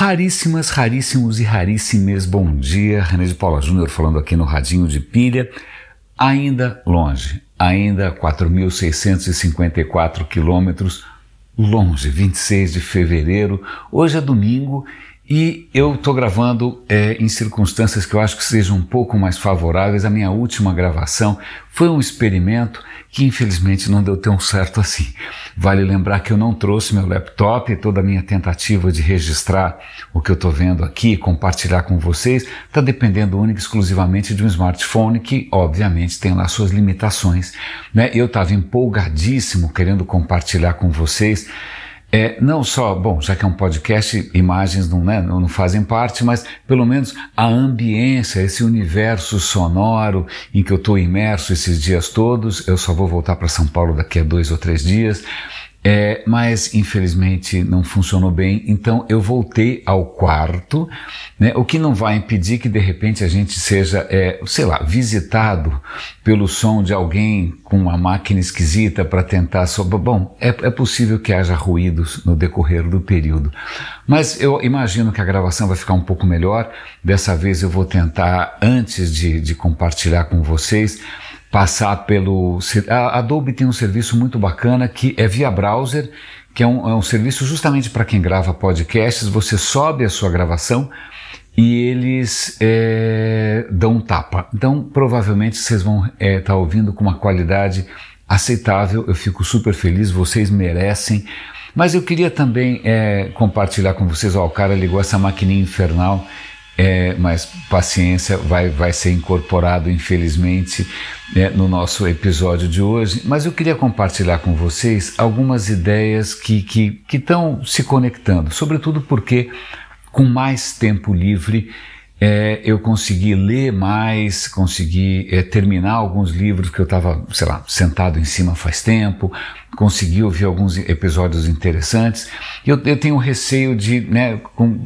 Raríssimas, raríssimos e raríssimes bom dia. René de Paula Júnior falando aqui no Radinho de Pilha. Ainda longe, ainda 4.654 quilômetros longe, 26 de fevereiro. Hoje é domingo e eu estou gravando é, em circunstâncias que eu acho que sejam um pouco mais favoráveis. A minha última gravação foi um experimento que infelizmente não deu tão certo assim. Vale lembrar que eu não trouxe meu laptop e toda a minha tentativa de registrar o que eu estou vendo aqui, compartilhar com vocês, está dependendo única e exclusivamente de um smartphone que, obviamente, tem lá suas limitações. Né? Eu estava empolgadíssimo querendo compartilhar com vocês é, não só, bom, já que é um podcast, imagens não, né, não, fazem parte, mas pelo menos a ambiência, esse universo sonoro em que eu estou imerso esses dias todos. Eu só vou voltar para São Paulo daqui a dois ou três dias. É, mas infelizmente não funcionou bem, então eu voltei ao quarto, né, o que não vai impedir que de repente a gente seja, é, sei lá, visitado pelo som de alguém com uma máquina esquisita para tentar. So Bom, é, é possível que haja ruídos no decorrer do período, mas eu imagino que a gravação vai ficar um pouco melhor. Dessa vez eu vou tentar, antes de, de compartilhar com vocês, passar pelo. A Adobe tem um serviço muito bacana que é via browser, que é um, é um serviço justamente para quem grava podcasts. Você sobe a sua gravação e eles é, dão um tapa. Então, provavelmente vocês vão estar é, tá ouvindo com uma qualidade aceitável. Eu fico super feliz, vocês merecem. Mas eu queria também é, compartilhar com vocês. Ó, o cara ligou essa maquininha infernal é, mas paciência vai, vai ser incorporado, infelizmente, né, no nosso episódio de hoje. Mas eu queria compartilhar com vocês algumas ideias que estão que, que se conectando, sobretudo porque, com mais tempo livre, é, eu consegui ler mais, consegui é, terminar alguns livros que eu estava, sei lá, sentado em cima faz tempo, consegui ouvir alguns episódios interessantes. Eu, eu tenho receio de, né, com,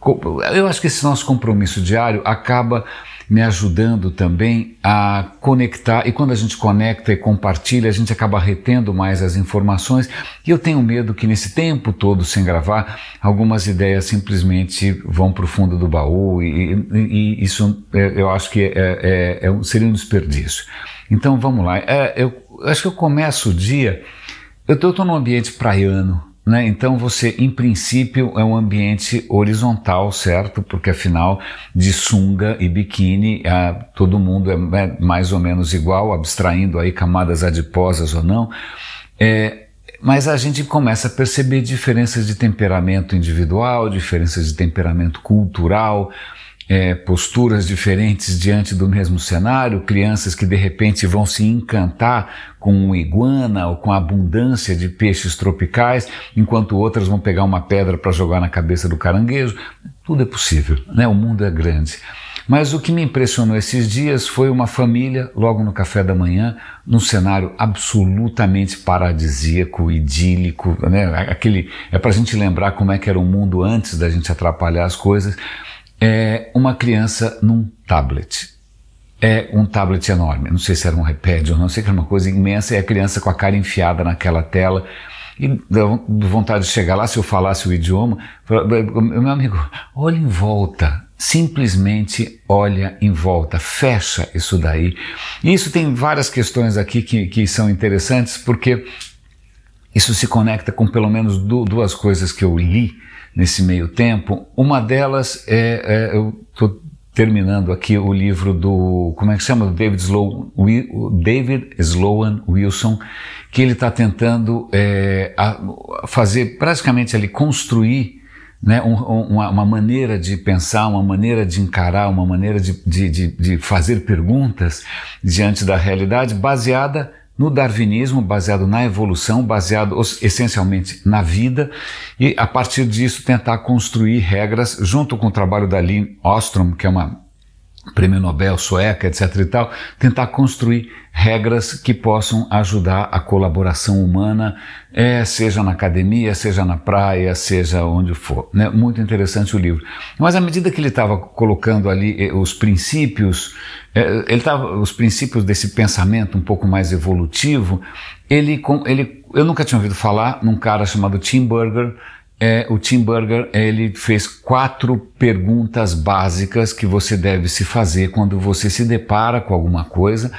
com, eu acho que esse nosso compromisso diário acaba me ajudando também a conectar. E quando a gente conecta e compartilha, a gente acaba retendo mais as informações. E eu tenho medo que nesse tempo todo sem gravar, algumas ideias simplesmente vão para o fundo do baú. E, e, e isso é, eu acho que é, é, é, seria um desperdício. Então vamos lá. É, eu acho que eu começo o dia. Eu estou num ambiente praiano, né? Então você, em princípio, é um ambiente horizontal, certo? Porque afinal, de sunga e biquíni, a, todo mundo é, é mais ou menos igual, abstraindo aí camadas adiposas ou não. É, mas a gente começa a perceber diferenças de temperamento individual, diferenças de temperamento cultural, é, posturas diferentes diante do mesmo cenário, crianças que de repente vão se encantar com iguana ou com a abundância de peixes tropicais, enquanto outras vão pegar uma pedra para jogar na cabeça do caranguejo. Tudo é possível, né? O mundo é grande. Mas o que me impressionou esses dias foi uma família, logo no café da manhã, num cenário absolutamente paradisíaco, idílico, né? Aquele, é para a gente lembrar como é que era o mundo antes da gente atrapalhar as coisas é uma criança num tablet. É um tablet enorme, não sei se era um ou não, sei que era uma coisa imensa, e a criança com a cara enfiada naquela tela, e deu vontade de chegar lá, se eu falasse o idioma, meu amigo, olha em volta, simplesmente olha em volta, fecha isso daí. E isso tem várias questões aqui que, que são interessantes, porque isso se conecta com pelo menos duas coisas que eu li nesse meio tempo. Uma delas é, é eu estou terminando aqui o livro do como é que chama David Sloan, David Sloan Wilson, que ele está tentando é, fazer praticamente ali construir né, um, uma, uma, maneira de pensar, uma maneira de encarar, uma maneira de, de, de, de fazer perguntas diante da realidade baseada no darwinismo, baseado na evolução, baseado essencialmente na vida, e a partir disso tentar construir regras, junto com o trabalho da Lynn Ostrom, que é uma prêmio Nobel sueca, etc e tal, tentar construir regras que possam ajudar a colaboração humana, é, seja na academia, seja na praia, seja onde for. Né? Muito interessante o livro. Mas à medida que ele estava colocando ali eh, os princípios, é, ele tava, os princípios desse pensamento um pouco mais evolutivo, ele, ele, eu nunca tinha ouvido falar num cara chamado Tim Burger, é, o Tim Burger ele fez quatro perguntas básicas que você deve se fazer quando você se depara com alguma coisa.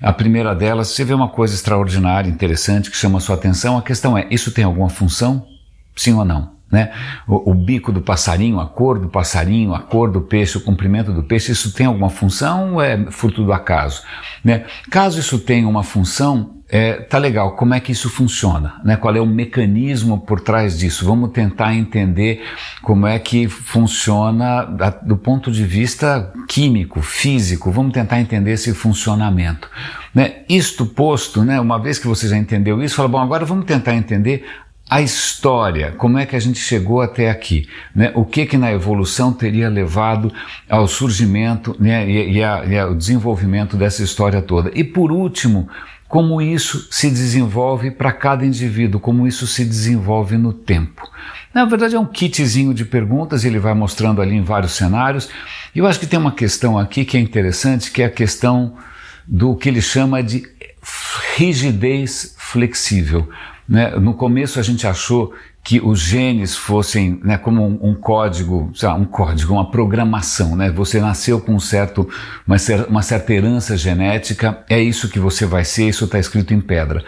A primeira delas, você vê uma coisa extraordinária, interessante, que chama a sua atenção. A questão é: isso tem alguma função? Sim ou não? Né? O, o, bico do passarinho, a cor do passarinho, a cor do peixe, o comprimento do peixe, isso tem alguma função ou é fruto do acaso? Né? Caso isso tenha uma função, é, tá legal, como é que isso funciona? Né? Qual é o mecanismo por trás disso? Vamos tentar entender como é que funciona do ponto de vista químico, físico, vamos tentar entender esse funcionamento. Né? Isto posto, né, uma vez que você já entendeu isso, fala, bom, agora vamos tentar entender a história, como é que a gente chegou até aqui, né? o que que na evolução teria levado ao surgimento né? e, e, a, e ao desenvolvimento dessa história toda. E por último, como isso se desenvolve para cada indivíduo, como isso se desenvolve no tempo. Na verdade é um kitzinho de perguntas, ele vai mostrando ali em vários cenários. E eu acho que tem uma questão aqui que é interessante, que é a questão do que ele chama de rigidez flexível. Né? No começo a gente achou que os genes fossem né, como um, um código, lá, um código, uma programação, né? Você nasceu com um certo, uma, uma certa herança genética, é isso que você vai ser, isso está escrito em pedra.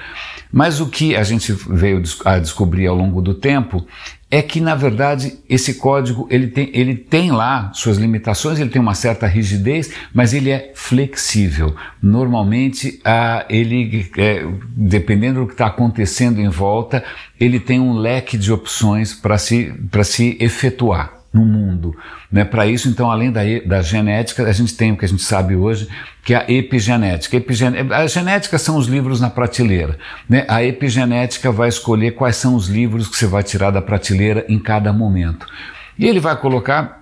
Mas o que a gente veio a descobrir ao longo do tempo é que na verdade esse código ele tem, ele tem lá suas limitações, ele tem uma certa rigidez, mas ele é flexível. Normalmente, ah, ele, é, dependendo do que está acontecendo em volta, ele tem um leque de opções para se, se efetuar no mundo. Né? Para isso, então, além da, da genética, a gente tem o que a gente sabe hoje, que é a epigenética. A genética são os livros na prateleira. Né? A epigenética vai escolher quais são os livros que você vai tirar da prateleira em cada momento. E ele vai colocar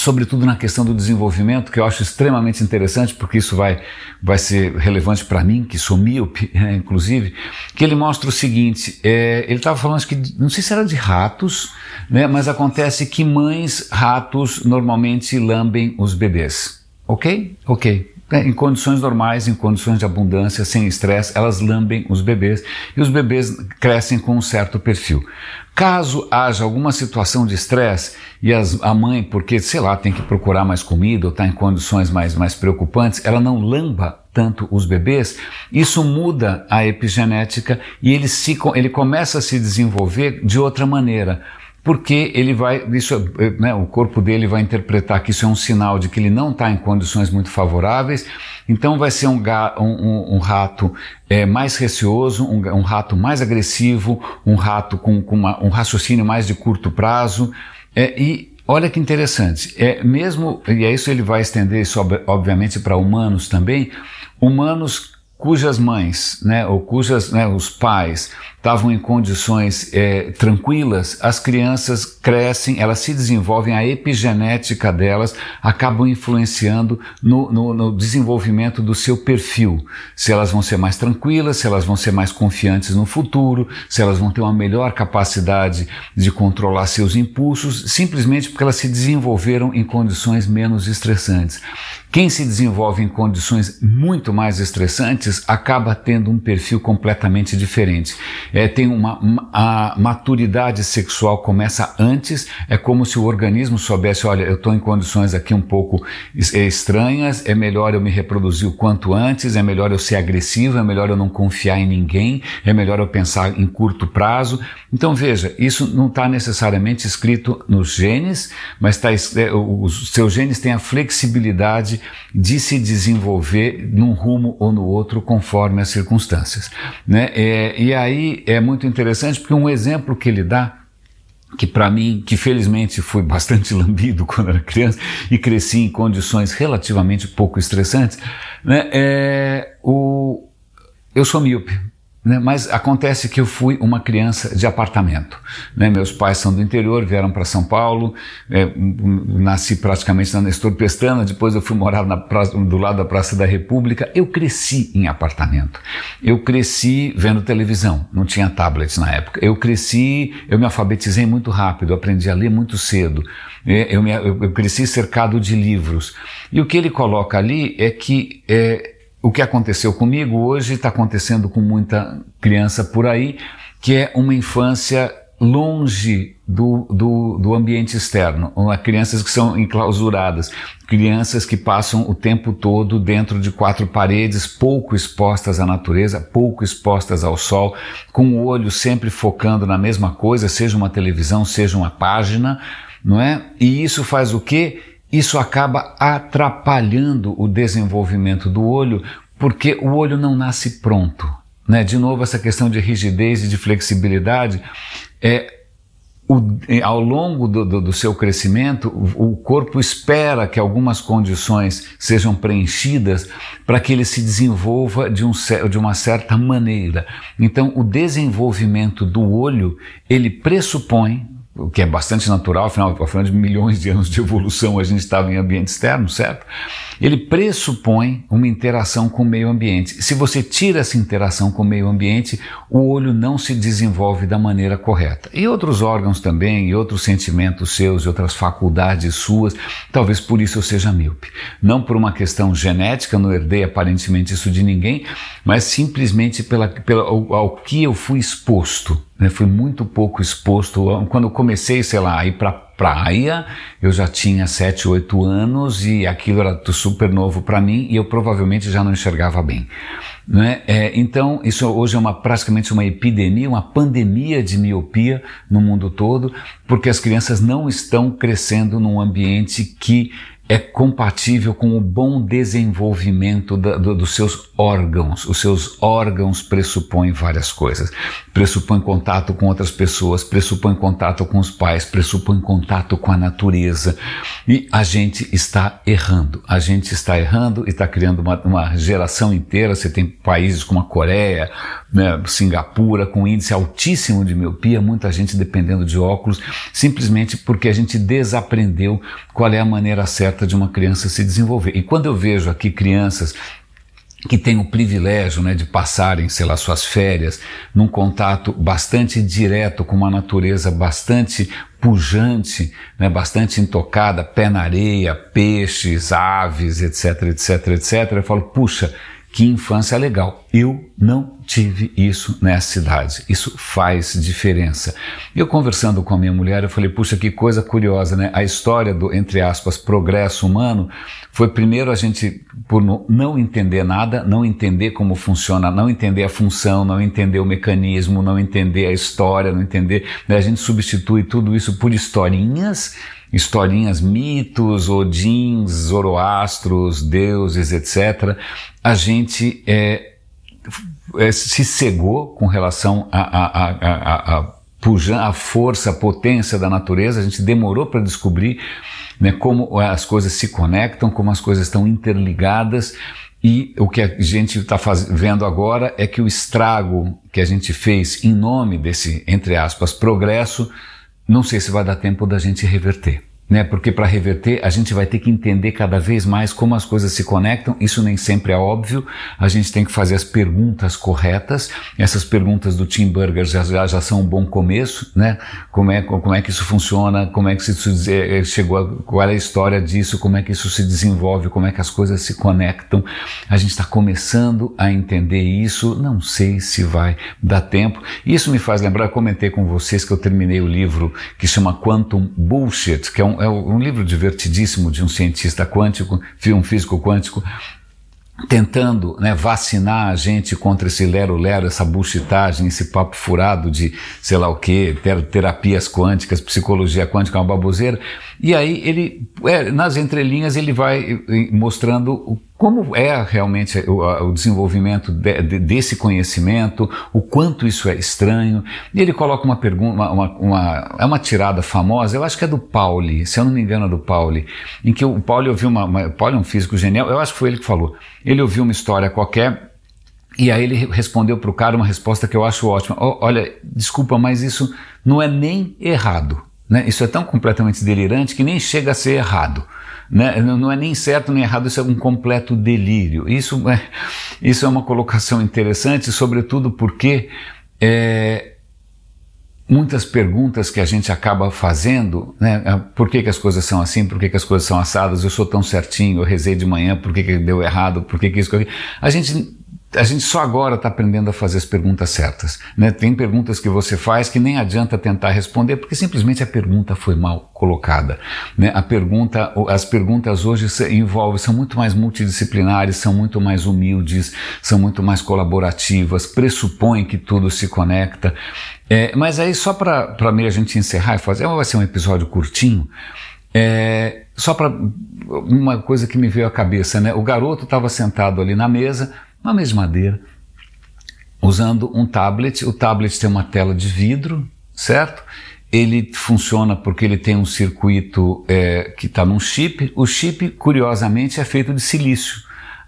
sobretudo na questão do desenvolvimento, que eu acho extremamente interessante, porque isso vai, vai ser relevante para mim, que sou míope, né, inclusive, que ele mostra o seguinte, é, ele estava falando, que, não sei se era de ratos, né, mas acontece que mães ratos normalmente lambem os bebês, ok? Ok. É, em condições normais, em condições de abundância, sem estresse, elas lambem os bebês e os bebês crescem com um certo perfil. Caso haja alguma situação de estresse e as, a mãe, porque sei lá, tem que procurar mais comida ou está em condições mais, mais preocupantes, ela não lamba tanto os bebês, isso muda a epigenética e ele, se, ele começa a se desenvolver de outra maneira porque ele vai, isso, né, o corpo dele vai interpretar que isso é um sinal de que ele não está em condições muito favoráveis, então vai ser um, um, um rato é, mais receoso, um, um, rato mais agressivo, um rato com, com uma, um raciocínio mais de curto prazo, é, e olha que interessante, é mesmo, e é isso ele vai estender isso obviamente para humanos também, humanos cujas mães, né, ou cujas né, os pais estavam em condições é, tranquilas, as crianças crescem, elas se desenvolvem, a epigenética delas acabam influenciando no, no, no, desenvolvimento do seu perfil. Se elas vão ser mais tranquilas, se elas vão ser mais confiantes no futuro, se elas vão ter uma melhor capacidade de controlar seus impulsos, simplesmente porque elas se desenvolveram em condições menos estressantes. Quem se desenvolve em condições muito mais estressantes acaba tendo um perfil completamente diferente é, tem uma, a maturidade sexual começa antes, é como se o organismo soubesse, olha, eu estou em condições aqui um pouco é, estranhas, é melhor eu me reproduzir o quanto antes, é melhor eu ser agressivo, é melhor eu não confiar em ninguém, é melhor eu pensar em curto prazo. Então veja, isso não está necessariamente escrito nos genes, mas tá, é, os seus genes têm a flexibilidade de se desenvolver num rumo ou no outro conforme as circunstâncias. Né? É, e aí é muito interessante porque um exemplo que ele dá que para mim, que felizmente fui bastante lambido quando era criança e cresci em condições relativamente pouco estressantes, né, é o, eu sou míope, né? Mas acontece que eu fui uma criança de apartamento. Né? Meus pais são do interior, vieram para São Paulo, é, nasci praticamente na Nestor Pestana, depois eu fui morar praça, do lado da Praça da República. Eu cresci em apartamento. Eu cresci vendo televisão, não tinha tablets na época. Eu cresci, eu me alfabetizei muito rápido, aprendi a ler muito cedo. É, eu, me, eu cresci cercado de livros. E o que ele coloca ali é que. É, o que aconteceu comigo hoje está acontecendo com muita criança por aí, que é uma infância longe do, do, do, ambiente externo, crianças que são enclausuradas, crianças que passam o tempo todo dentro de quatro paredes, pouco expostas à natureza, pouco expostas ao sol, com o olho sempre focando na mesma coisa, seja uma televisão, seja uma página, não é? E isso faz o quê? Isso acaba atrapalhando o desenvolvimento do olho, porque o olho não nasce pronto. Né? De novo, essa questão de rigidez e de flexibilidade é o, ao longo do, do, do, seu crescimento, o, o corpo espera que algumas condições sejam preenchidas para que ele se desenvolva de, um, de uma certa maneira. Então, o desenvolvimento do olho ele pressupõe o que é bastante natural, afinal, afinal de milhões de anos de evolução a gente estava em ambiente externo, certo? Ele pressupõe uma interação com o meio ambiente. Se você tira essa interação com o meio ambiente, o olho não se desenvolve da maneira correta. E outros órgãos também, e outros sentimentos seus, e outras faculdades suas, talvez por isso eu seja míope. Não por uma questão genética, não herdei aparentemente isso de ninguém, mas simplesmente pela, pela, ao, ao que eu fui exposto. Né? Fui muito pouco exposto. Quando comecei, sei lá, a ir para praia, eu já tinha 7, 8 anos e aquilo era super novo para mim e eu provavelmente já não enxergava bem. Né? É, então, isso hoje é uma, praticamente uma epidemia, uma pandemia de miopia no mundo todo, porque as crianças não estão crescendo num ambiente que é compatível com o bom desenvolvimento da, do, dos seus órgãos. Os seus órgãos pressupõem várias coisas. Pressupõe contato com outras pessoas, pressupõe contato com os pais, pressupõe contato com a natureza. E a gente está errando. A gente está errando e está criando uma, uma geração inteira. Você tem países como a Coreia, né, Singapura, com índice altíssimo de miopia, muita gente dependendo de óculos, simplesmente porque a gente desaprendeu qual é a maneira certa de uma criança se desenvolver. E quando eu vejo aqui crianças que têm o privilégio né, de passarem, sei lá, suas férias num contato bastante direto com uma natureza bastante pujante, né, bastante intocada, pé na areia, peixes, aves, etc, etc, etc. Eu falo, puxa, que infância legal. Eu não tive isso nessa cidade. Isso faz diferença. Eu conversando com a minha mulher, eu falei, puxa, que coisa curiosa, né? A história do, entre aspas, progresso humano foi primeiro a gente, por não entender nada, não entender como funciona, não entender a função, não entender o mecanismo, não entender a história, não entender, né? a gente substitui tudo isso por historinhas historinhas, mitos, odins, zoroastros, deuses, etc., a gente é, é, se cegou com relação à a, a, a, a, a, força, a potência da natureza, a gente demorou para descobrir né, como as coisas se conectam, como as coisas estão interligadas. E o que a gente está vendo agora é que o estrago que a gente fez em nome desse, entre aspas, progresso, não sei se vai dar tempo da gente reverter né? Porque para reverter a gente vai ter que entender cada vez mais como as coisas se conectam. Isso nem sempre é óbvio. A gente tem que fazer as perguntas corretas. Essas perguntas do Tim Burger já, já, já são um bom começo, né? Como é, como é que isso funciona? Como é que isso eh, chegou? A, qual é a história disso? Como é que isso se desenvolve? Como é que as coisas se conectam? A gente está começando a entender isso. Não sei se vai dar tempo. Isso me faz lembrar. Comentei com vocês que eu terminei o livro que chama Quantum Bullshit, que é um é um livro divertidíssimo de um cientista quântico, um físico quântico, tentando né, vacinar a gente contra esse lero-lero, essa bullshitagem, esse papo furado de sei lá o que, terapias quânticas, psicologia quântica, uma baboseira. E aí ele, é, nas entrelinhas, ele vai mostrando como é realmente o, desenvolvimento de, de, desse conhecimento, o quanto isso é estranho. E ele coloca uma pergunta, uma, uma, é uma tirada famosa, eu acho que é do Pauli, se eu não me engano é do Pauli, em que o Pauli ouviu uma, uma Pauli é um físico genial, eu acho que foi ele que falou. Ele ouviu uma história qualquer e aí ele respondeu para o cara uma resposta que eu acho ótima. Olha, desculpa, mas isso não é nem errado. Né? Isso é tão completamente delirante que nem chega a ser errado. Né? Não é nem certo nem errado, isso é um completo delírio. Isso é, isso é uma colocação interessante, sobretudo porque é, muitas perguntas que a gente acaba fazendo, né? Ah, por que, que as coisas são assim, por que, que as coisas são assadas, eu sou tão certinho, eu rezei de manhã, por que, que deu errado, por que, que isso. A gente a gente só agora está aprendendo a fazer as perguntas certas. Né? Tem perguntas que você faz que nem adianta tentar responder porque simplesmente a pergunta foi mal colocada. Né? A pergunta, as perguntas hoje envolvem, são muito mais multidisciplinares, são muito mais humildes, são muito mais colaborativas, pressupõem que tudo se conecta. É, mas aí só para meio a gente encerrar e fazer, vai ser um episódio curtinho. É, só para uma coisa que me veio à cabeça, né? O garoto estava sentado ali na mesa uma mesa de madeira, usando um tablet. O tablet tem uma tela de vidro, certo? Ele funciona porque ele tem um circuito é, que está num chip. O chip, curiosamente, é feito de silício.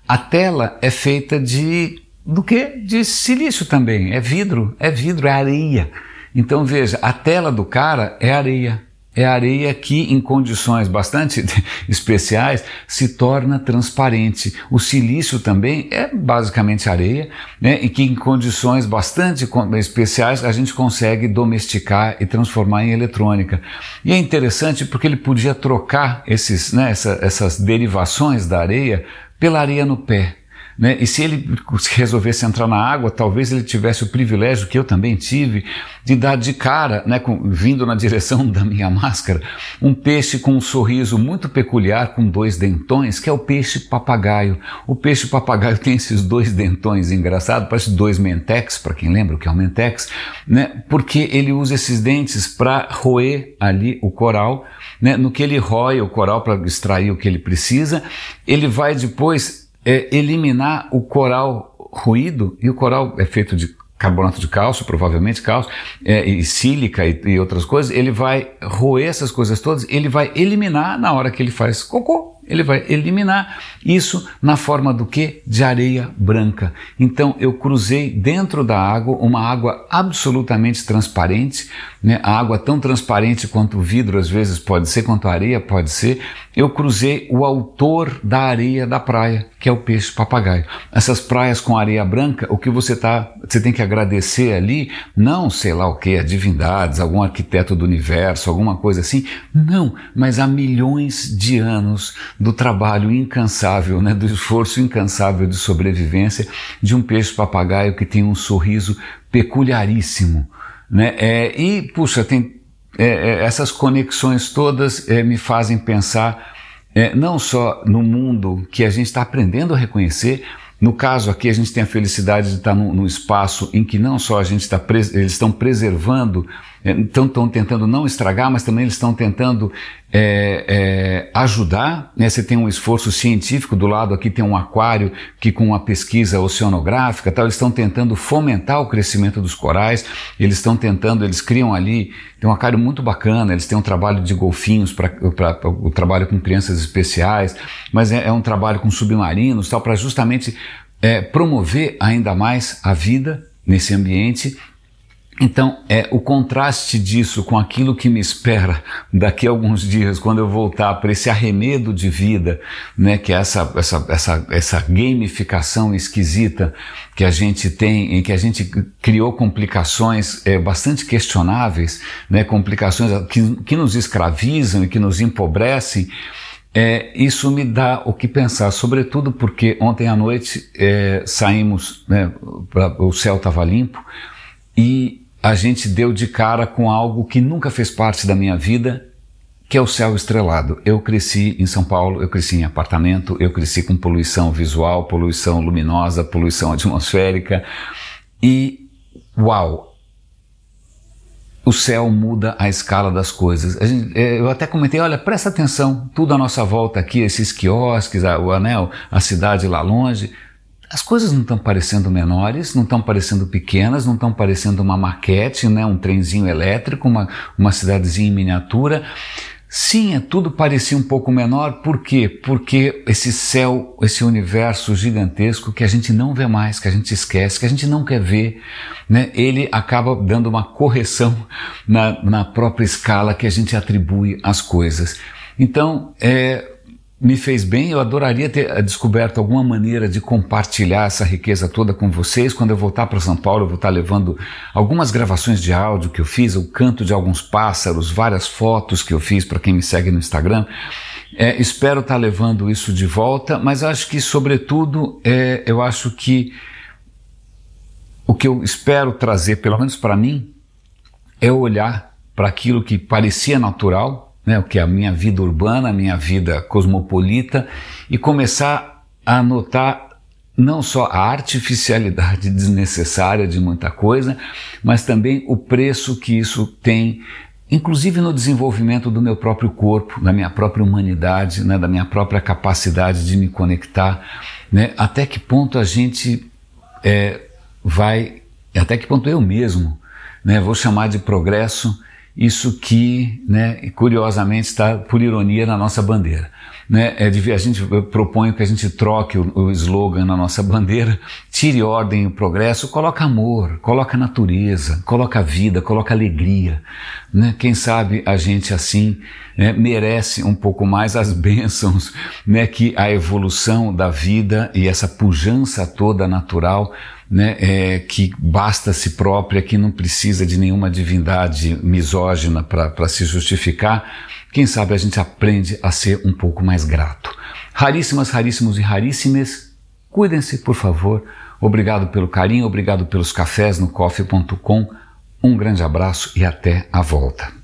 A tela é feita de do que? De silício também. É vidro, é vidro, é areia. Então veja, a tela do cara é areia é areia que, em condições bastante especiais, se torna transparente. O silício também é basicamente areia, né, e que, em condições bastante especiais, a gente consegue domesticar e transformar em eletrônica. E é interessante porque ele podia trocar esses, né, essa, essas derivações da areia pela areia no pé. Né? E se ele resolvesse entrar na água, talvez ele tivesse o privilégio que eu também tive de dar de cara, né, com, vindo na direção da minha máscara, um peixe com um sorriso muito peculiar, com dois dentões, que é o peixe papagaio. O peixe papagaio tem esses dois dentões engraçados, parece dois mentex, para quem lembra o que é um mentex, né, porque ele usa esses dentes para roer ali o coral. Né, no que ele rói o coral para extrair o que ele precisa, ele vai depois é eliminar o coral ruído, e o coral é feito de carbonato de cálcio, provavelmente cálcio, é, e sílica e, e, outras coisas, ele vai roer essas coisas todas, ele vai eliminar na hora que ele faz cocô ele vai eliminar isso na forma do que? De areia branca. Então eu cruzei dentro da água uma água absolutamente transparente, né? a água tão transparente quanto o vidro às vezes pode ser, quanto a areia pode ser. Eu cruzei o autor da areia da praia, que é o peixe papagaio. Essas praias com areia branca, o que você tá, você tem que agradecer ali, não sei lá o que, a divindades, algum arquiteto do universo, alguma coisa assim, não, mas há milhões de anos do trabalho incansável, né, do esforço incansável de sobrevivência de um peixe papagaio que tem um sorriso peculiaríssimo. Né? É, e, puxa, tem, é, é, essas conexões todas é, me fazem pensar é, não só no mundo que a gente está aprendendo a reconhecer, no caso aqui, a gente tem a felicidade de estar num, num espaço em que não só a gente está, eles estão preservando, então estão tentando não estragar, mas também eles estão tentando é, é, ajudar. Né? Você tem um esforço científico, do lado aqui tem um aquário que com uma pesquisa oceanográfica, tal, eles estão tentando fomentar o crescimento dos corais, eles estão tentando, eles criam ali, tem um aquário muito bacana, eles têm um trabalho de golfinhos para o trabalho com crianças especiais, mas é, é um trabalho com submarinos, tal, para justamente é, promover ainda mais a vida nesse ambiente. Então, é o contraste disso com aquilo que me espera daqui a alguns dias, quando eu voltar para esse arremedo de vida, né, que é essa, essa, essa, essa gamificação esquisita que a gente tem, em que a gente criou complicações é, bastante questionáveis, né, complicações que, que nos escravizam e que nos empobrecem. É, isso me dá o que pensar, sobretudo porque ontem à noite é, saímos, né, pra, o céu estava limpo e a gente deu de cara com algo que nunca fez parte da minha vida, que é o céu estrelado. Eu cresci em São Paulo, eu cresci em apartamento, eu cresci com poluição visual, poluição luminosa, poluição atmosférica e uau, o céu muda a escala das coisas. Gente, é, eu até comentei, olha, presta atenção, tudo à nossa volta aqui, esses quiosques, o anel, a cidade lá longe, as coisas não estão parecendo menores, não estão parecendo pequenas, não estão parecendo uma maquete, né, um trenzinho elétrico, uma, uma cidadezinha em miniatura. Sim, é tudo parecia um pouco menor, por quê? Porque esse céu, esse universo gigantesco que a gente não vê mais, que a gente esquece, que a gente não quer ver, né? ele acaba dando uma correção na, na própria escala que a gente atribui às coisas. Então, é, me fez bem. Eu adoraria ter eh, descoberto alguma maneira de compartilhar essa riqueza toda com vocês. Quando eu voltar para São Paulo, eu vou estar levando algumas gravações de áudio que eu fiz, o canto de alguns pássaros, várias fotos que eu fiz para quem me segue no Instagram. É, espero estar levando isso de volta, mas acho que, sobretudo, é, eu acho que o que eu espero trazer, pelo menos para mim, é olhar para aquilo que parecia natural, né, o que é a minha vida urbana, a minha vida cosmopolita, e começar a notar não só a artificialidade desnecessária de muita coisa, mas também o preço que isso tem, inclusive no desenvolvimento do meu próprio corpo, da minha própria humanidade, né, da minha própria capacidade de me conectar, né, até que ponto a gente é, vai, até que ponto eu mesmo né, vou chamar de progresso isso que, né, curiosamente, está por ironia na nossa bandeira. Né, é de, a gente propõe que a gente troque o, o slogan na nossa bandeira, tire ordem e progresso, coloca amor, coloca natureza, coloca vida, coloca alegria. Né? Quem sabe a gente assim né, merece um pouco mais as bênçãos né, que a evolução da vida e essa pujança toda natural né, é, que basta a si própria, que não precisa de nenhuma divindade misógina para se justificar, quem sabe a gente aprende a ser um pouco mais grato. Raríssimas, raríssimos e raríssimas, cuidem-se, por favor. Obrigado pelo carinho, obrigado pelos cafés no coffee.com. Um grande abraço e até a volta.